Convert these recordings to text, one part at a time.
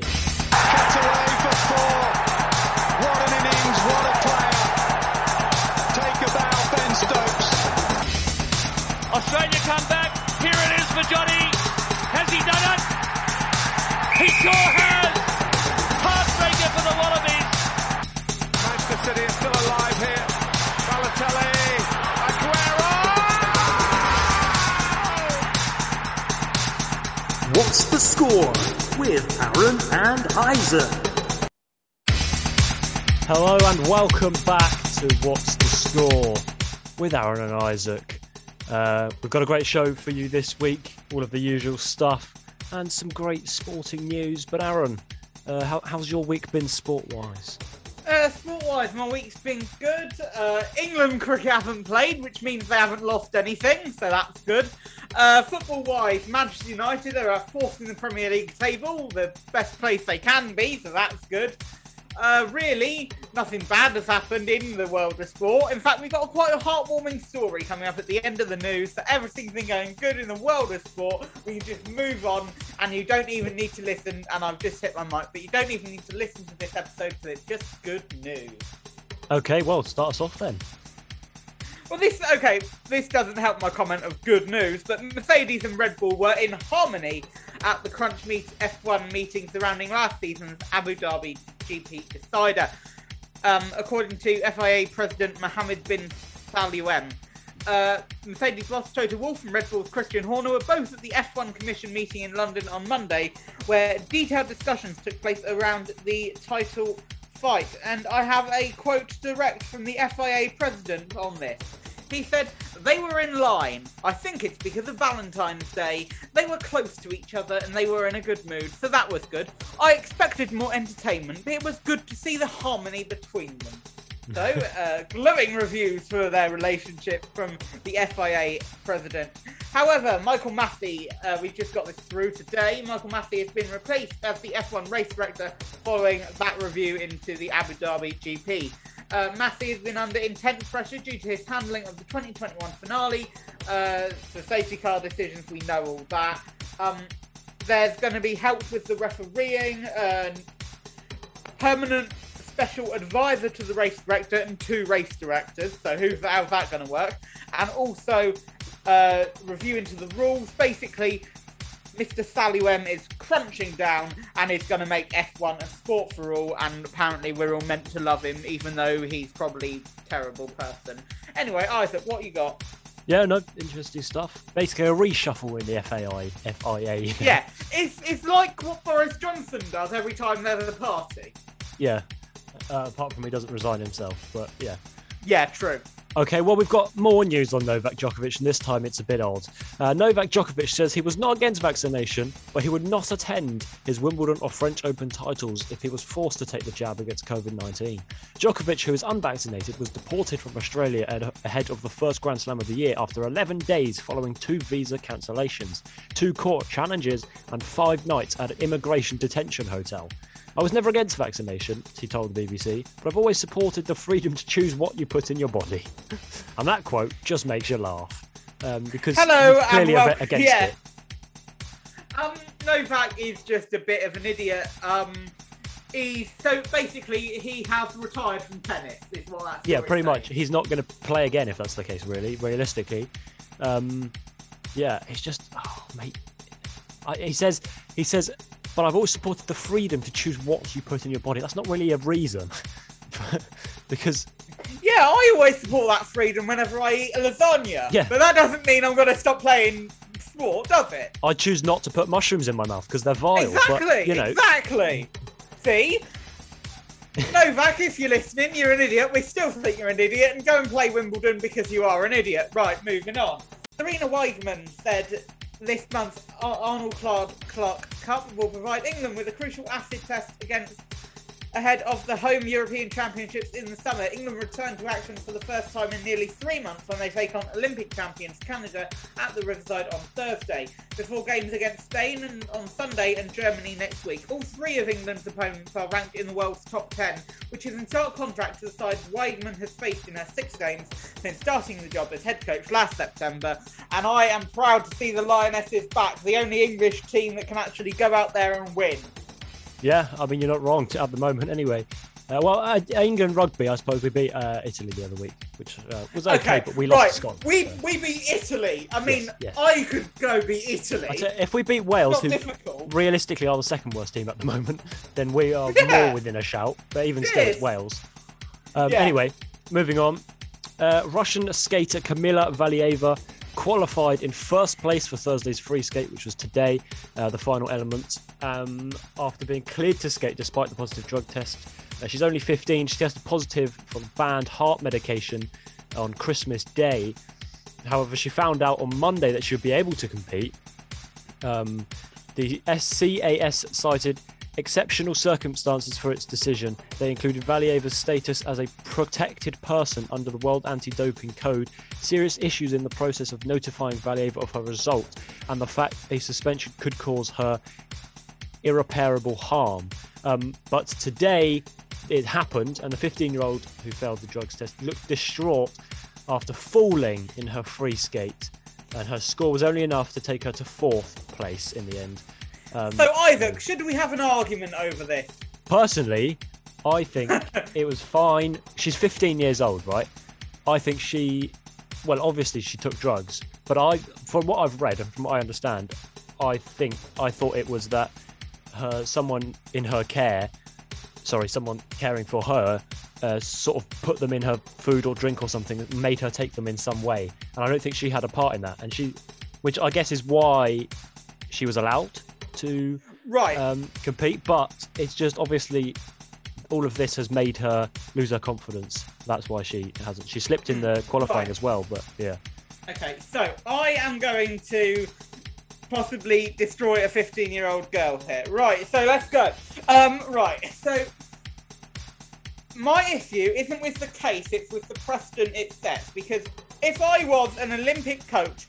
Cut away for four. What an innings, what a player. Take a bow, Ben Stokes. Australia come back. Here it is for Johnny. Has he done it? He sure has. Aaron and Isaac? Hello and welcome back to What's the Score with Aaron and Isaac. Uh, we've got a great show for you this week, all of the usual stuff, and some great sporting news. But Aaron, uh, how, how's your week been sport-wise? Uh, sport-wise, my week's been good. Uh, England cricket haven't played, which means they haven't lost anything, so that's good. Uh, football-wise, Manchester United are fourth in the Premier League table, the best place they can be, so that's good. Uh, really, nothing bad has happened in the world of sport. In fact, we've got a quite a heartwarming story coming up at the end of the news. So everything's been going good in the world of sport. We can just move on, and you don't even need to listen. And I've just hit my mic, but you don't even need to listen to this episode because it's just good news. Okay, well, start us off then. Well, this okay. This doesn't help my comment of good news, but Mercedes and Red Bull were in harmony at the Crunch Meet F1 meeting surrounding last season's Abu Dhabi GP decider. Um, according to FIA President Mohammed Ben Sulayem, uh, Mercedes boss Toto Wolff and Red Bull's Christian Horner were both at the F1 Commission meeting in London on Monday, where detailed discussions took place around the title fight. And I have a quote direct from the FIA president on this. He said, They were in line. I think it's because of Valentine's Day. They were close to each other and they were in a good mood, so that was good. I expected more entertainment, but it was good to see the harmony between them. So, uh, glowing reviews for their relationship from the FIA president. However, Michael Masi, uh, we just got this through today. Michael Masi has been replaced as the F1 race director following that review into the Abu Dhabi GP. Uh, Masi has been under intense pressure due to his handling of the 2021 finale. Uh, the safety car decisions, we know all that. Um, there's going to be help with the refereeing, uh, permanent special advisor to the race director and two race directors. So who's how's that going to work? And also uh, review into the rules. Basically, Mr. Sulayem is crunching down and is going to make F1 a sport for all. And apparently, we're all meant to love him, even though he's probably a terrible person. Anyway, Isaac, what you got? Yeah, no, interesting stuff. Basically, a reshuffle in the FAI, FIA. Yeah, it's it's like what Boris Johnson does every time there's a party. Yeah, uh, apart from he doesn't resign himself, but yeah. Yeah, true. Okay, well, we've got more news on Novak Djokovic, and this time it's a bit odd. Uh, Novak Djokovic says he was not against vaccination, but he would not attend his Wimbledon or French Open titles if he was forced to take the jab against COVID 19. Djokovic, who is unvaccinated, was deported from Australia ahead of the first Grand Slam of the year after 11 days following two visa cancellations, two court challenges, and five nights at an immigration detention hotel. I was never against vaccination, he told the BBC, but I've always supported the freedom to choose what you put in your body. and that quote just makes you laugh. Um, because Hello, he's clearly well, against yeah. it. Um, Novak is just a bit of an idiot. Um, he's so basically he has retired from tennis. Is what that's Yeah, pretty much. He's not going to play again if that's the case, really, realistically. Um, yeah, it's just, oh, mate. I, he says, he says, but I've always supported the freedom to choose what you put in your body. That's not really a reason. because Yeah, I always support that freedom whenever I eat a lasagna. Yeah. But that doesn't mean I'm going to stop playing sport, does it? I choose not to put mushrooms in my mouth because they're vile. exactly. But, you know, Exactly. See. Novak, if you're listening, you're an idiot. We still think you're an idiot, and go and play Wimbledon because you are an idiot. Right, moving on. Sarina Wiegman said this month's Arnold Clark, Clark Cup will provide England with a crucial acid test against ahead of the home European Championships in the summer. England return to action for the first time in nearly three months when they take on Olympic champions Canada at the Riverside on Thursday, before games against Spain on Sunday and Germany next week. All three of England's opponents are ranked in the world's top 10, which is in stark contrast to the side Wiegman has faced in her six games since starting the job as head coach last September. And I am proud to see the Lionesses back, the only English team that can actually go out there and win. Yeah, I mean you're not wrong at the moment. Anyway, uh, well, uh, England rugby, I suppose we beat uh, Italy the other week, which uh, was okay, but we lost right. to Scotland. We so. we beat Italy. I mean, yes. I could go beat Italy. If we beat Wales, who difficult. realistically are the second worst team at the moment, then we are Yeah. more within a shout. But even still, it's Wales. Um, Yeah. Anyway, moving on. Uh, Russian skater Kamila Valieva qualified in first place for Thursday's free skate, which was today, uh, the final element, um, after being cleared to skate despite the positive drug test. Uh, she's only 15. She tested positive for banned heart medication on Christmas Day. However, she found out on Monday that she would be able to compete. Um, the SCAS cited exceptional circumstances for its decision. They included Valieva's status as a protected person under the World Anti-Doping Code, serious issues in the process of notifying Valieva of her result, and the fact a suspension could cause her irreparable harm. Um, but today it happened, and the 15-year-old who failed the drugs test looked distraught after falling in her free skate, and her score was only enough to take her to fourth place in the end. Um, So Isaac, should we have an argument over this? personally, I think it was fine. She's 15 years old, right? I think she, well, obviously she took drugs, but I, from what I've read and from what I understand, I think I thought it was that her someone in her care, sorry, someone caring for her, uh, sort of put them in her food or drink or something, made her take them in some way, and I don't think she had a part in that, and she, which I guess is why she was allowed to Right. um, compete, but it's just obviously all of this has made her lose her confidence. That's why she hasn't. She slipped in the qualifying Fine. as well, but yeah. Okay, so I am going to possibly destroy a 15 year old girl here. Right, so let's go. Um, right, so my issue isn't with the case, it's with the precedent it sets. Because if I was an Olympic coach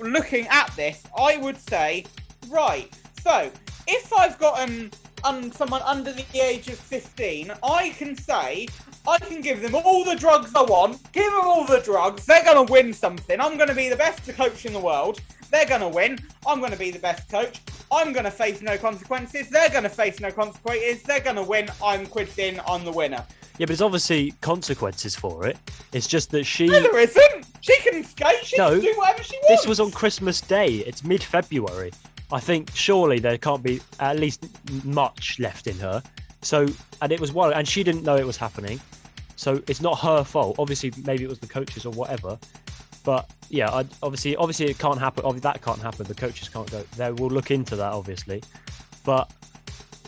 looking at this, I would say, right, so if I've got an, un, someone under the age of 15, I can say, I can give them all the drugs I want, give them all the drugs, they're going to win something. I'm going to be the best coach in the world. They're going to win. I'm going to be the best coach. I'm going to face no consequences. They're going to face no consequences. They're going to win. I'm quids in. I'm the winner. Yeah, but there's obviously consequences for it. It's just that she. No, there isn't. She can skate. She No, can do whatever she wants. This was on Christmas Day. It's mid February. I think surely there can't be at least much left in her. So, and it was one, and she didn't know it was happening. So it's not her fault. Obviously, maybe it was the coaches or whatever. But yeah, I, obviously, obviously it can't happen. Obviously, that can't happen. The coaches can't go. They will look into that, obviously. But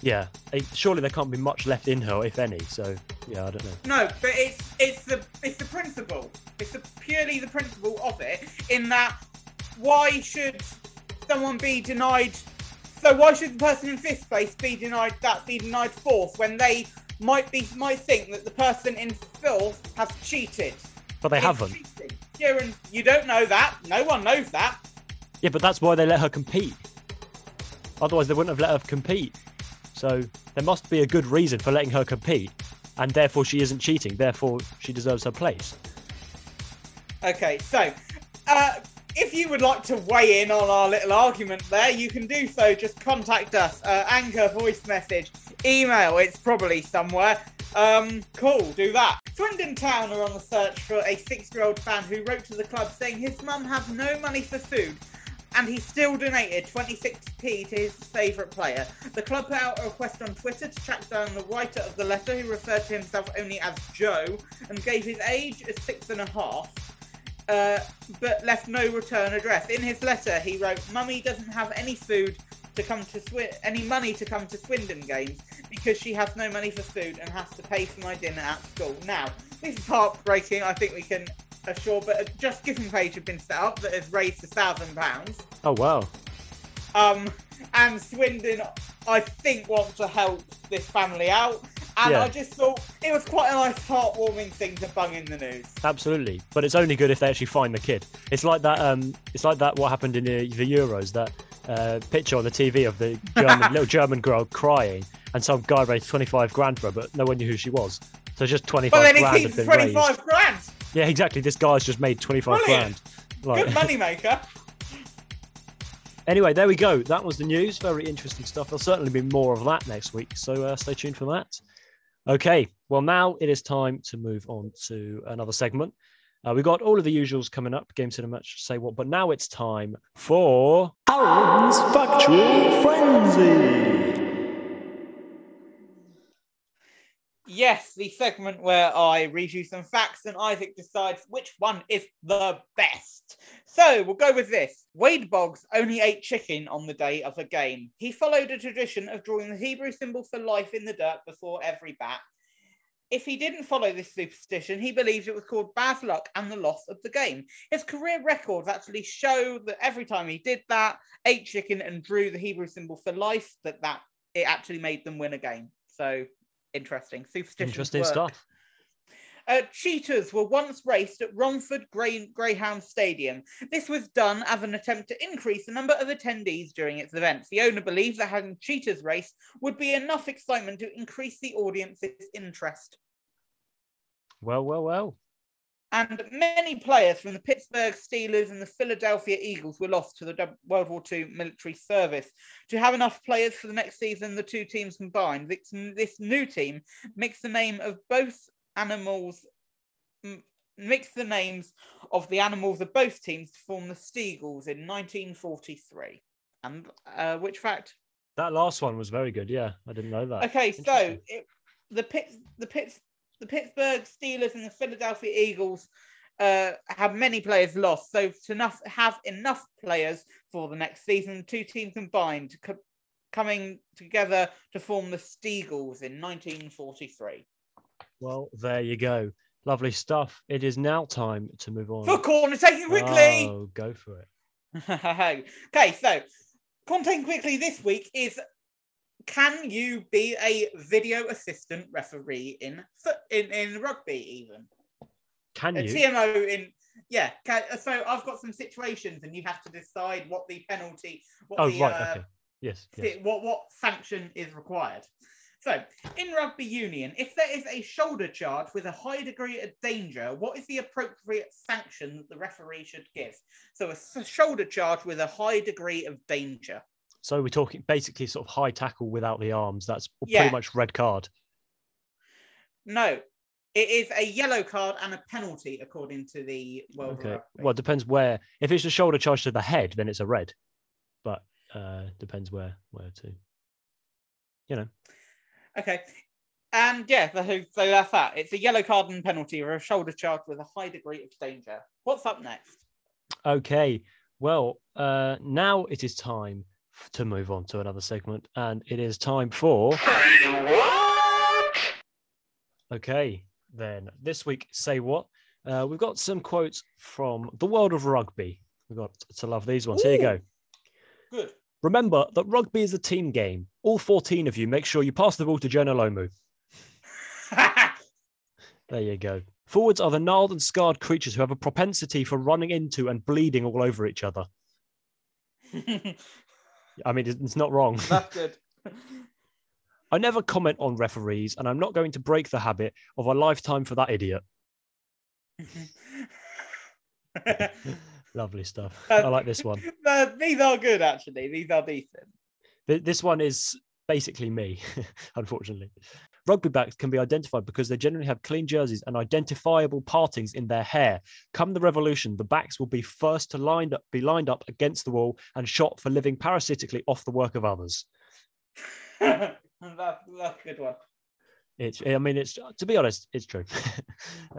yeah, it, surely there can't be much left in her, if any. So yeah, I don't know. No, but it's it's the it's the principle. It's the, purely the principle of it. In that, why should someone be denied? So why should the person in fifth place be denied that? Be denied fourth when they might be might think that the person in fourth has cheated. But they It's haven't. cheating. Yeah, you don't know that. No one knows that. Yeah, but that's why they let her compete. Otherwise, they wouldn't have let her compete. So there must be a good reason for letting her compete, and therefore she isn't cheating. Therefore, she deserves her place. Okay, so uh, if you would like to weigh in on our little argument there, you can do so. Just contact us. Uh, anchor, voice message, email. It's probably somewhere. Um, cool, do that. Swindon Town are on the search for a six-year-old fan who wrote to the club saying his mum has no money for food. And he still donated 26p to his favourite player. The club put out a request on Twitter to track down the writer of the letter, who referred to himself only as Joe, and gave his age as six and a half uh, but left no return address. In his letter, he wrote, "Mummy doesn't have any food to come to Swi- any money to come to Swindon games because she has no money for food and has to pay for my dinner at school." Now, this is heartbreaking. I think we can assure, but a Just Giving page had been set up that has raised a thousand pounds. Oh wow! Um, and Swindon, I think, want to help this family out. And Yeah. I just thought it was quite a nice, heartwarming thing to bung in the news. Absolutely, but it's only good if they actually find the kid. It's like that. Um, it's like that. What happened in the, the Euros? That uh, picture on the TV of the German, little German girl crying, and some guy raised twenty five grand for her, but no one knew who she was. So just twenty five then he keeps raised. 25 grand. Yeah, exactly. This guy's just made twenty five grand. Like, Good money maker. Anyway, there we go. That was the news. Very interesting stuff. There'll certainly be more of that next week. So uh, stay tuned for that. Okay. Well, now it is time to move on to another segment. Uh, we've got all of the usuals coming up, games in a match, say what, but now it's time for Aaron's Factual Frenzy. Yes, the segment where I read you some facts and Isaac decides which one is the best. So we'll go with this. Wade Boggs only ate chicken on the day of a game. He followed a tradition of drawing the Hebrew symbol for life in the dirt before every bat. If he didn't follow this superstition, he believes it was called bad luck and the loss of the game. His career records actually show that every time he did that, ate chicken and drew the Hebrew symbol for life, that that it actually made them win a game. So interesting. Superstition. interesting work. stuff. Uh, cheetahs were once raced at Romford Grey- Greyhound Stadium. This was done as an attempt to increase the number of attendees during its events. The owner believed that having cheetahs race would be enough excitement to increase the audience's interest. Well, well, well. And many players from the Pittsburgh Steelers and the Philadelphia Eagles were lost to the World War II military service. To have enough players for the next season, the two teams combined, this, this new team mixed the name of both animals, m- mixed the names of the animals of both teams to form the Steagles in 1943. And uh, which fact? That last one was very good. Yeah, I didn't know that. Okay, so it, the Pitts, the Pitts, the Pittsburgh Steelers and the Philadelphia Eagles uh, have many players lost. So to enough, have enough players for the next season, two teams combined co- coming together to form the Steagles in 1943. Well, there you go. Lovely stuff. It is now time to move on. For corner taking quickly. Oh, go for it. okay, so content quickly this week is can you be a video assistant referee in foot in, in rugby even? Can a you? TMO in yeah. Can, so I've got some situations, and you have to decide what the penalty, what Oh, the right. uh, Okay. Yes. yes. what what sanction is required. So in rugby union, if there is a shoulder charge with a high degree of danger, what is the appropriate sanction that the referee should give? So a shoulder charge with a high degree of danger. So we're talking basically sort of high tackle without the arms. That's Yeah. pretty much red card. No, it is a yellow card and a penalty according to the World Okay. Rugby. Well, it depends where. If it's a shoulder charge to the head, then it's a red. But uh depends where where to. You know. Okay. And yeah, so, so that's that. It's a yellow card and penalty or a shoulder charge with a high degree of danger. What's up next? Okay. Well, uh now it is time to move on to another segment, and it is time for. Okay, then this week, say what? Uh, we've got some quotes from the world of rugby. We've got to love these ones. Here you go. Good. Remember that rugby is a team game. All 14 of you make sure you pass the ball to Jonah Lomu. There you go. Forwards are the gnarled and scarred creatures who have a propensity for running into and bleeding all over each other. I mean, it's not wrong. that's good. I never comment on referees, and I'm not going to break the habit of a lifetime for that idiot. Lovely stuff. I like this one. These are good, actually. These are decent. Th- This one is basically me, unfortunately. Rugby backs can be identified because they generally have clean jerseys and identifiable partings in their hair. Come the revolution, the backs will be first to lined up, be lined up against the wall and shot for living parasitically off the work of others. that's, that's a good one. It's, I mean, it's to be honest, it's true.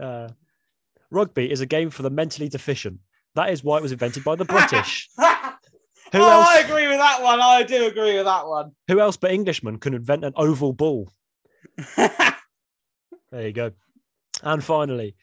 uh, rugby is a game for the mentally deficient. That is why it was invented by the British. Oh, Who oh, else? I agree with that one. I do agree with that one. Who else but Englishmen can invent an oval ball? There you go. And finally,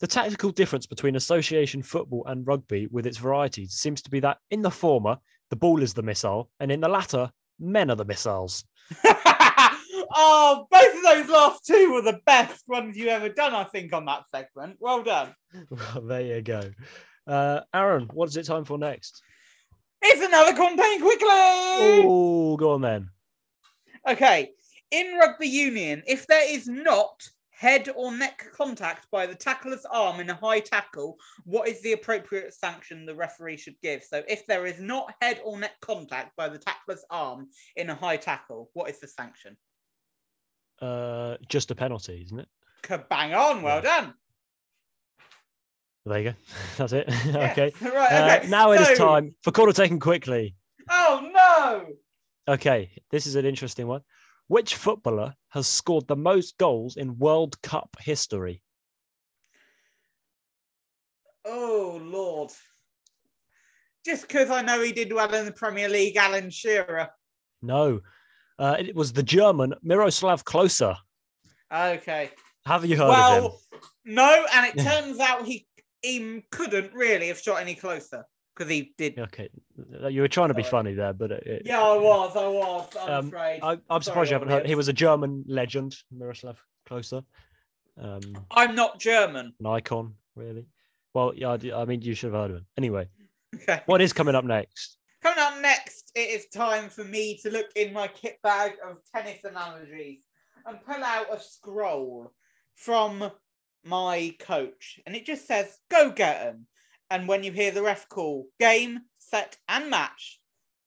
the tactical difference between association football and rugby with its varieties seems to be that in the former, the ball is the missile, and in the latter, men are the missiles. oh, both of those last two were the best ones you ever done, I think, on that segment. Well done. Well, there you go. Uh, Aaron, what is it time for next? It's another campaign quickly. Oh, go on then. Okay. In rugby union, if there is not head or neck contact by the tackler's arm in a high tackle, what is the appropriate sanction the referee should give? So if there is not head or neck contact by the tackler's arm in a high tackle, what is the sanction? Uh, just a penalty, isn't it? Bang on, well done. There you go. That's it. Yeah. okay. Right, Uh, okay. now it is time for corner taken quickly. Oh no! Okay, this is an interesting one. Which footballer has scored the most goals in World Cup history? Oh lord. Just because I know he did well in the Premier League, Alan Shearer. No, uh, it was the German Miroslav Klose. Okay. Have you heard of him? well, no, and it turns out he he couldn't really have shot any closer because he did. Okay, you were trying to be Sorry. funny there, but it, it- Yeah, I was. I was. I'm Um, afraid. I, I'm Sorry, surprised you haven't heard. He was a German legend, Miroslav Klose, um, I'm not German. an icon, really. Well, yeah, I mean, you should have heard of him. Anyway, Okay. what is coming up next? Coming up next, it is time for me to look in my kit bag of tennis analogies and pull out a scroll from my coach. And it just says, go get 'em. And when you hear the ref call game, set, and match,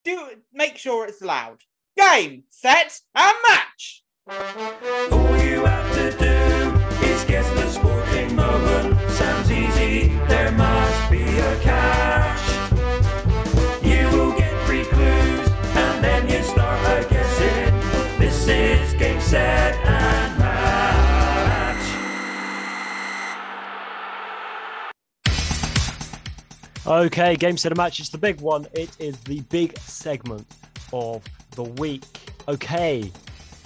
do make sure it's loud. Game, set, and match. All you have to do is guess the sporting moment. Sounds easy, there must be a catch. You will get three clues, and then you start a guessing. This is game, set, Okay, game set a match. It's the big one. It is the big segment of the week. Okay,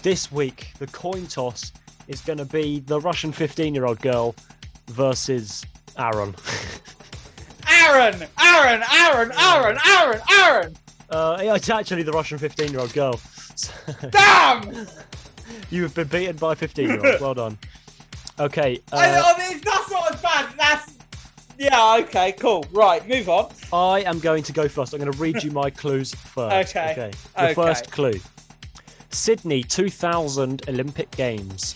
this week the coin toss is going to be the Russian 15-year-old girl versus Aaron. Aaron, Aaron, Aaron, Aaron, Aaron, Aaron. uh, it's actually the Russian 15-year-old girl. Damn! you have been beaten by 15-year-old. Well done. Okay, I, uh, I mean, that's not as bad. That's yeah. Okay, cool. Right, move on. I am going to go first. I'm going to read you my clues first. Okay, Okay. The okay. first clue: Sydney 2000 Olympic Games.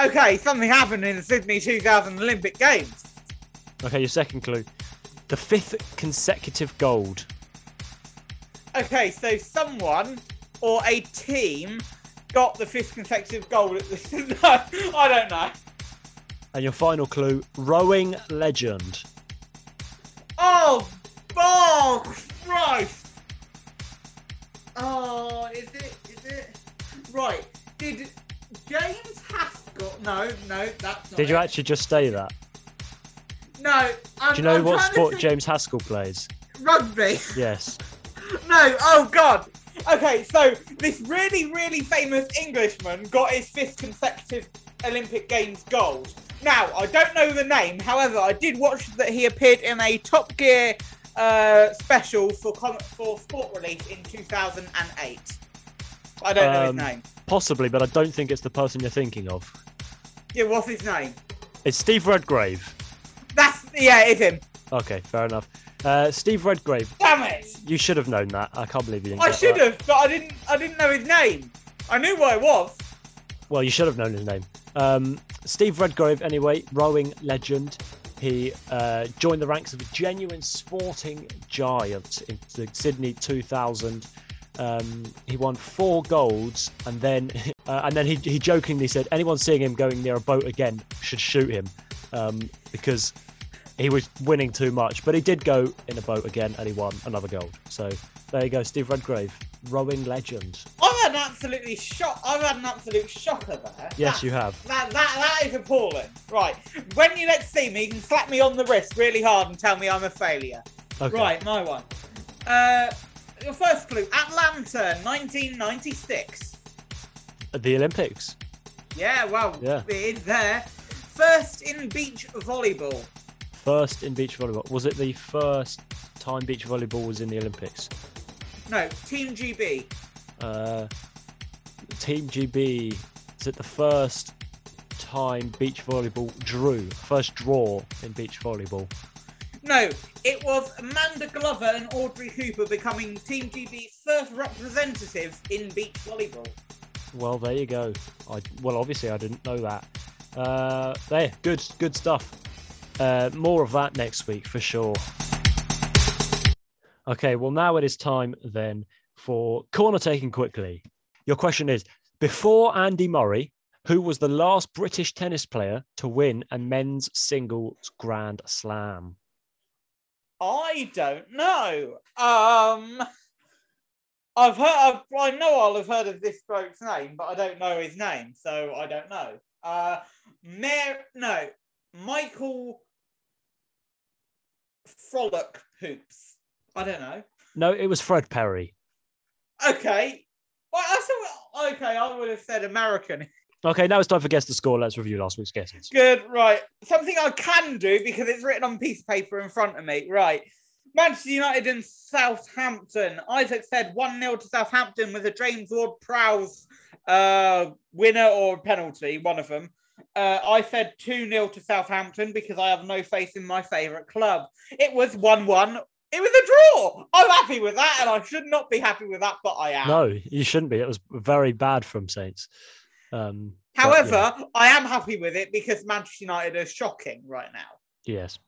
Okay, something happened in the Sydney 2000 Olympic Games. Okay, your second clue: the fifth consecutive gold. Okay, so someone or a team got the fifth consecutive gold at the. no, I don't know. And your final clue: rowing legend. Oh, oh, Christ! Oh, is it? Is it? Right. Did James Haskell? No, no, that's not. Did you it. actually just say that? No. I'm, Do you know I'm what sport James Haskell plays? Rugby. Yes. No, oh god. Okay, so this really, really famous Englishman got his fifth consecutive Olympic Games gold. Now, I don't know the name, however, I did watch that he appeared in a Top Gear uh, special for com- for Sport Relief in 2008. I don't know his Um, name. Possibly, but I don't think it's the person you're thinking of. Yeah, what's his name? It's Steve Redgrave. That's, yeah, it's him. Okay, fair enough. Uh, Steve Redgrave. Damn it! You should have known that. I can't believe you didn't. I should have, but I didn't, I didn't know his name. I knew what it was. Well, you should have known his name. Um, Steve Redgrave, anyway, rowing legend. He uh, joined the ranks of a genuine sporting giant in the Sydney 2000. Um, he won four golds, and then uh, and then he, he jokingly said, "Anyone seeing him going near a boat again should shoot him," um, because he was winning too much. But he did go in a boat again, and he won another gold. So there you go, Steve Redgrave, rowing legend. An absolutely shock. I've had an absolute shocker there. Yes, That- you have. That, that, that is appalling. Right. When you next see me, you can slap me on the wrist really hard and tell me I'm a failure. Okay. Right, my one. Uh, your first clue Atlanta, 1996. At the Olympics. Yeah, well, Yeah. it is there. First in beach volleyball. First in beach volleyball. Was it the first time beach volleyball was in the Olympics? No, Team GB. Uh, Team GB. Is it the first time beach volleyball drew? First draw in beach volleyball. No, it was Amanda Glover and Audrey Cooper becoming Team GB's first representative in beach volleyball. Well, there you go. I well, obviously, I didn't know that. Uh, there, good, good stuff. Uh, more of that next week for sure. Okay, well, now it is time then for corner taking quickly. Your question is: Before Andy Murray, who was the last British tennis player to win a men's singles Grand Slam? I don't know. Um, I've heard. I've, I know I'll have heard of this bloke's name, but I don't know his name, so I don't know. Uh, Mer- no, Michael Frolic Hoops. I don't know. No, it was Fred Perry. Okay. Well, okay, I would have said American. Okay, now it's time for guess the score. Let's review last week's guesses. Good, right. Something I can do because it's written on piece of paper in front of me. Right. Manchester United and Southampton. Isaac said 1 0 to Southampton with a James Ward Prowse uh, winner or penalty, one of them. Uh, I said 2 0 to Southampton because I have no faith in my favourite club. It was 1 1. It was a draw. I'm happy with that, and I should not be happy with that, but I am. No, you shouldn't be. It was very bad from Saints. Um, but However, yeah, I am happy with it because Manchester United are shocking right now. yes.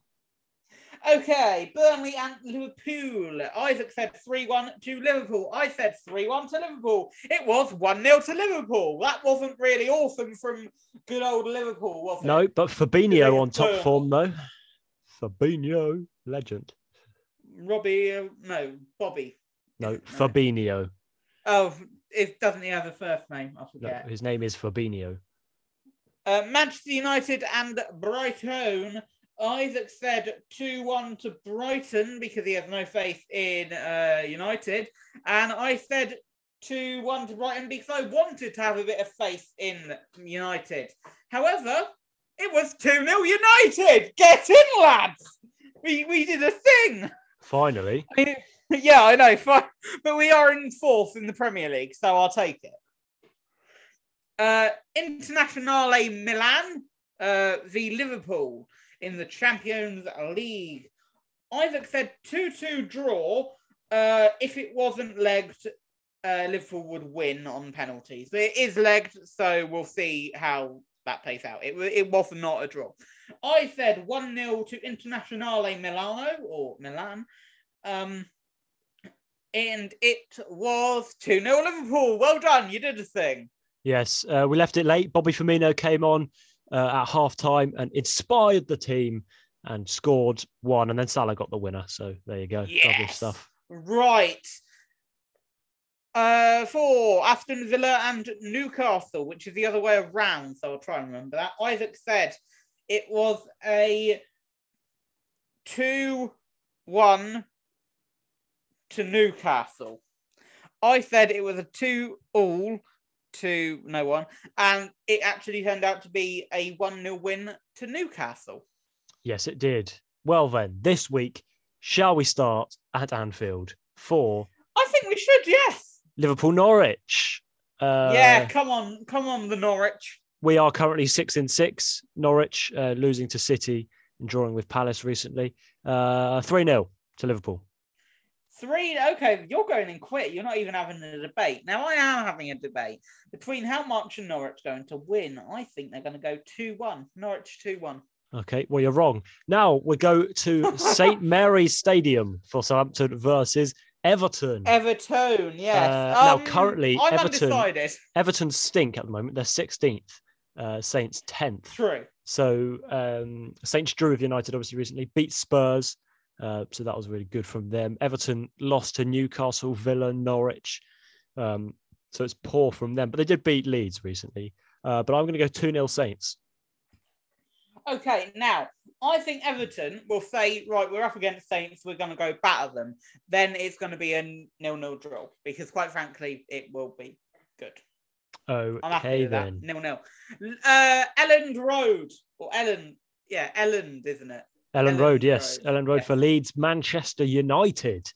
Okay, Burnley and Liverpool. Isaac said 3 1 to Liverpool. I said 3 1 to Liverpool. It was 1 0 to Liverpool. That wasn't really awesome from good old Liverpool, was it? No, but Fabinho on top form though. Fabinho, legend. Robbie, uh, no, Bobby. No, Fabinho. Oh, it doesn't he have a first name? I No, forget. his name is Fabinho. Uh, Manchester United and Brighton. Isaac said 2 1 to Brighton because he has no faith in uh, United. And I said 2 1 to Brighton because I wanted to have a bit of faith in United. However, it was 2 0 United. Get in, lads. We, we did a thing. Finally, yeah, I know. But we are in fourth in the Premier League, so I'll take it. Uh, Internazionale Milan uh, v Liverpool in the Champions League. Isaac said 2 2 draw. Uh, if it wasn't legged, uh, Liverpool would win on penalties. But it is legged, so we'll see how that plays out. It, it was not a draw. I said 1 0 to Internazionale Milano or Milan. Um, and it was 2 0 Liverpool. Well done. You did a thing. yes, uh, we left it late. Bobby Firmino came on uh, at half time and inspired the team and scored one, and then Salah got the winner. So there you go. Lovely Yes. stuff. Right. Uh, for Aston Villa and Newcastle, which is the other way around. So I'll try and remember that. Isaac said it was a 2 1 to Newcastle. I said it was a 2 all to no one, and it actually turned out to be a 1 0 win to Newcastle. Yes, it did. Well, then, this week, shall we start at Anfield for I think we should, yes. Liverpool Norwich? Uh, yeah, come on, come on, the Norwich. we are currently six in six. Norwich uh, losing to City and drawing with Palace recently. Uh, 3 0 to Liverpool. Three, okay, you're going in quick. You're not even having a debate. Now, I am having a debate between how much are Norwich going to win. I think they're going to go 2 1. Norwich 2 1. Okay, well, you're wrong. Now we go to St. Mary's Stadium for Southampton versus Everton. Everton, yes. Uh, now, Um, currently, I'm Everton- undecided. Everton stink at the moment. They're 16th, uh, Saints 10th. True. So um, Saints drew with United obviously recently, beat Spurs. Uh, so that was really good from them. Everton lost to Newcastle, Villa, Norwich. Um, so it's poor from them, but they did beat Leeds recently. Uh, but I'm going to go 2 0 Saints. Okay, now, I think Everton will say, right, we're up against Saints, we're going to go batter them. Then it's going to be a nil nil draw because, quite frankly, it will be good. Happy Okay, then. Nil nil. Uh, Elland Road or Ellen, yeah, Elland, isn't it? Ellen Elland Road, yes. Ellen Road for Leeds, Manchester United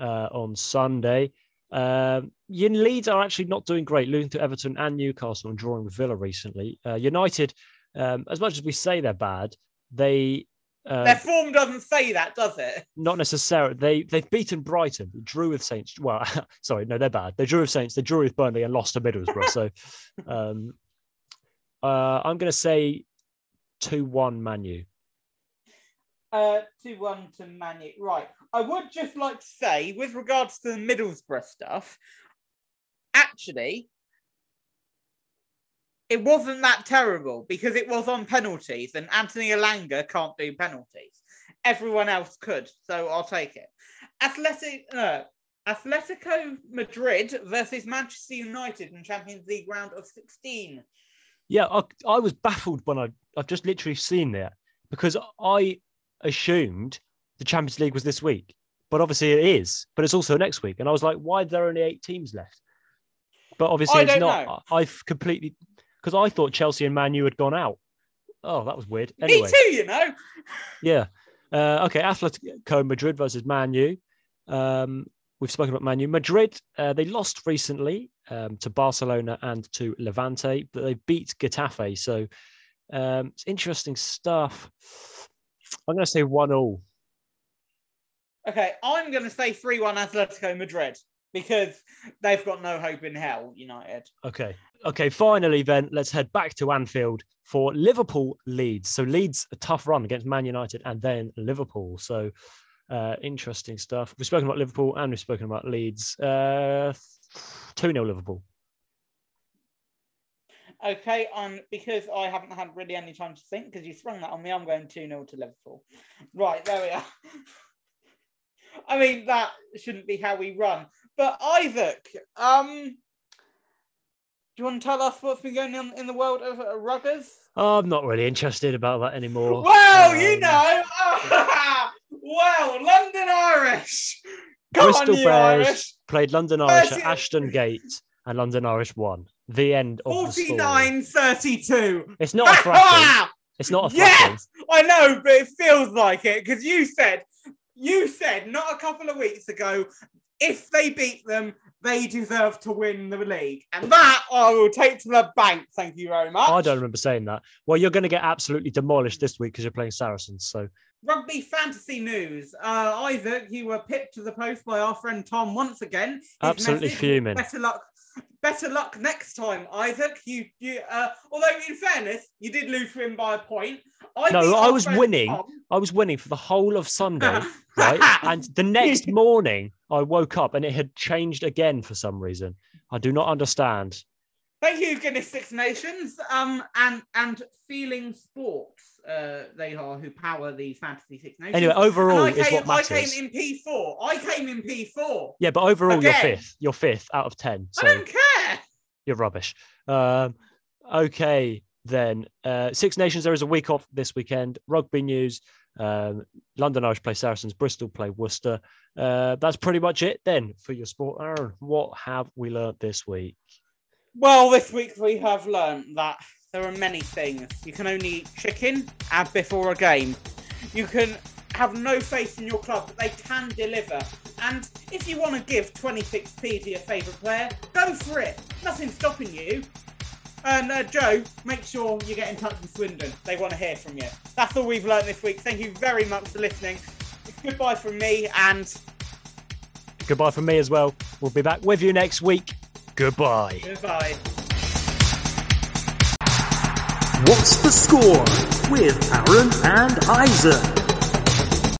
uh, on Sunday. Um, Leeds are actually not doing great, losing to Everton and Newcastle and drawing with Villa recently. Uh, United, um, as much as we say they're bad, they Uh, Their form doesn't say that, does it? not necessarily. They they've beaten Brighton, drew with Saints. Well, sorry, no, they're bad. They drew with Saints. They drew with Burnley and lost to Middlesbrough. so, um, uh, I'm going to say two one Manu. Uh, 2 1 to Man U. Right. I would just like to say, with regards to the Middlesbrough stuff, actually, it wasn't that terrible because it was on penalties and Anthony Elanga can't do penalties. Everyone else could, so I'll take it. Athletic, uh, Atletico Madrid versus Manchester United in Champions League round of 16. Yeah, I, I was baffled when I I've just literally seen that because I assumed the Champions League was this week, but obviously it is. But it's also next week, and I was like, why are there only eight teams left? But obviously I it's not. know. I've completely because I thought Chelsea and Man U had gone out. Oh, that was weird. Anyway, Me too, you know. yeah. Uh, okay, Atletico Madrid versus Man U. Um, we've spoken about Man U. Madrid, uh, they lost recently um, to Barcelona and to Levante, but they beat Getafe. So um, it's interesting stuff. I'm going to say one all. Okay, I'm going to say 3 1 Atletico Madrid because they've got no hope in hell, United. Okay. Okay. Finally, then let's head back to Anfield for Liverpool Leeds. So Leeds a tough run against Man United and then Liverpool. So uh, interesting stuff. We've spoken about Liverpool and we've spoken about Leeds. Uh, two 0 Liverpool. Okay, um, because I haven't had really any time to think because you sprung that on me, I'm going 2 0 to Liverpool. Right, there we are. I mean, that shouldn't be how we run. But Isaac, um, do you want to tell us what's been going on in the world of uh, ruggers? Oh, I'm not really interested about that anymore. Well, you Um, know, well, London Irish. Come Bristol on, Bears Irish. played London Irish at Ashton Gate, and London Irish won. The end of the story. 49 32. It's not a thrashing. It's not a. Yes, I know, but it feels like it because you said you said not a couple of weeks ago if they beat them, they deserve to win the league, and that I will take to the bank. Thank you very much. I don't remember saying that. Well, you're going to get absolutely demolished this week because you're playing Saracens. So Rugby fantasy news. Uh, Isaac, you were pipped to the post by our friend Tom once again. His Absolutely message, fuming. Better luck. Better luck next time, Isaac. You, you. Uh, although in fairness, you did lose to him by a point. I No, I was winning. Tom. I was winning for the whole of Sunday, right? And the next morning, I woke up and it had changed again for some reason. I do not understand. Thank you, Guinness Six Nations, um, and and Feeling Sports. Uh, they are who power the Fantasy Six Nations. Anyway, And overall I is came, what I came in P four. I came in P four. Yeah, but overall, you're fifth. You're fifth out of ten. I So don't care. you're rubbish. Um, okay, then. Uh, Six Nations, there is a week off this weekend. Rugby news. Um, London Irish play Saracens, Bristol play Worcester. Uh, that's pretty much it then for your sport. Aaron, what have we learnt this week? Well, this week we have learned that there are many things. You can only eat chicken and before a game. You can have no faith in your club, but they can deliver. And if you want to give 26p to your favourite player, go for it. Nothing's stopping you. And uh, Joe, make sure you get in touch with Swindon. They want to hear from you. That's all we've learned this week. Thank you very much for listening. Goodbye from me and Goodbye from me as well. We'll be back with you next week. Goodbye. goodbye. What's the score with Aaron and Isaac?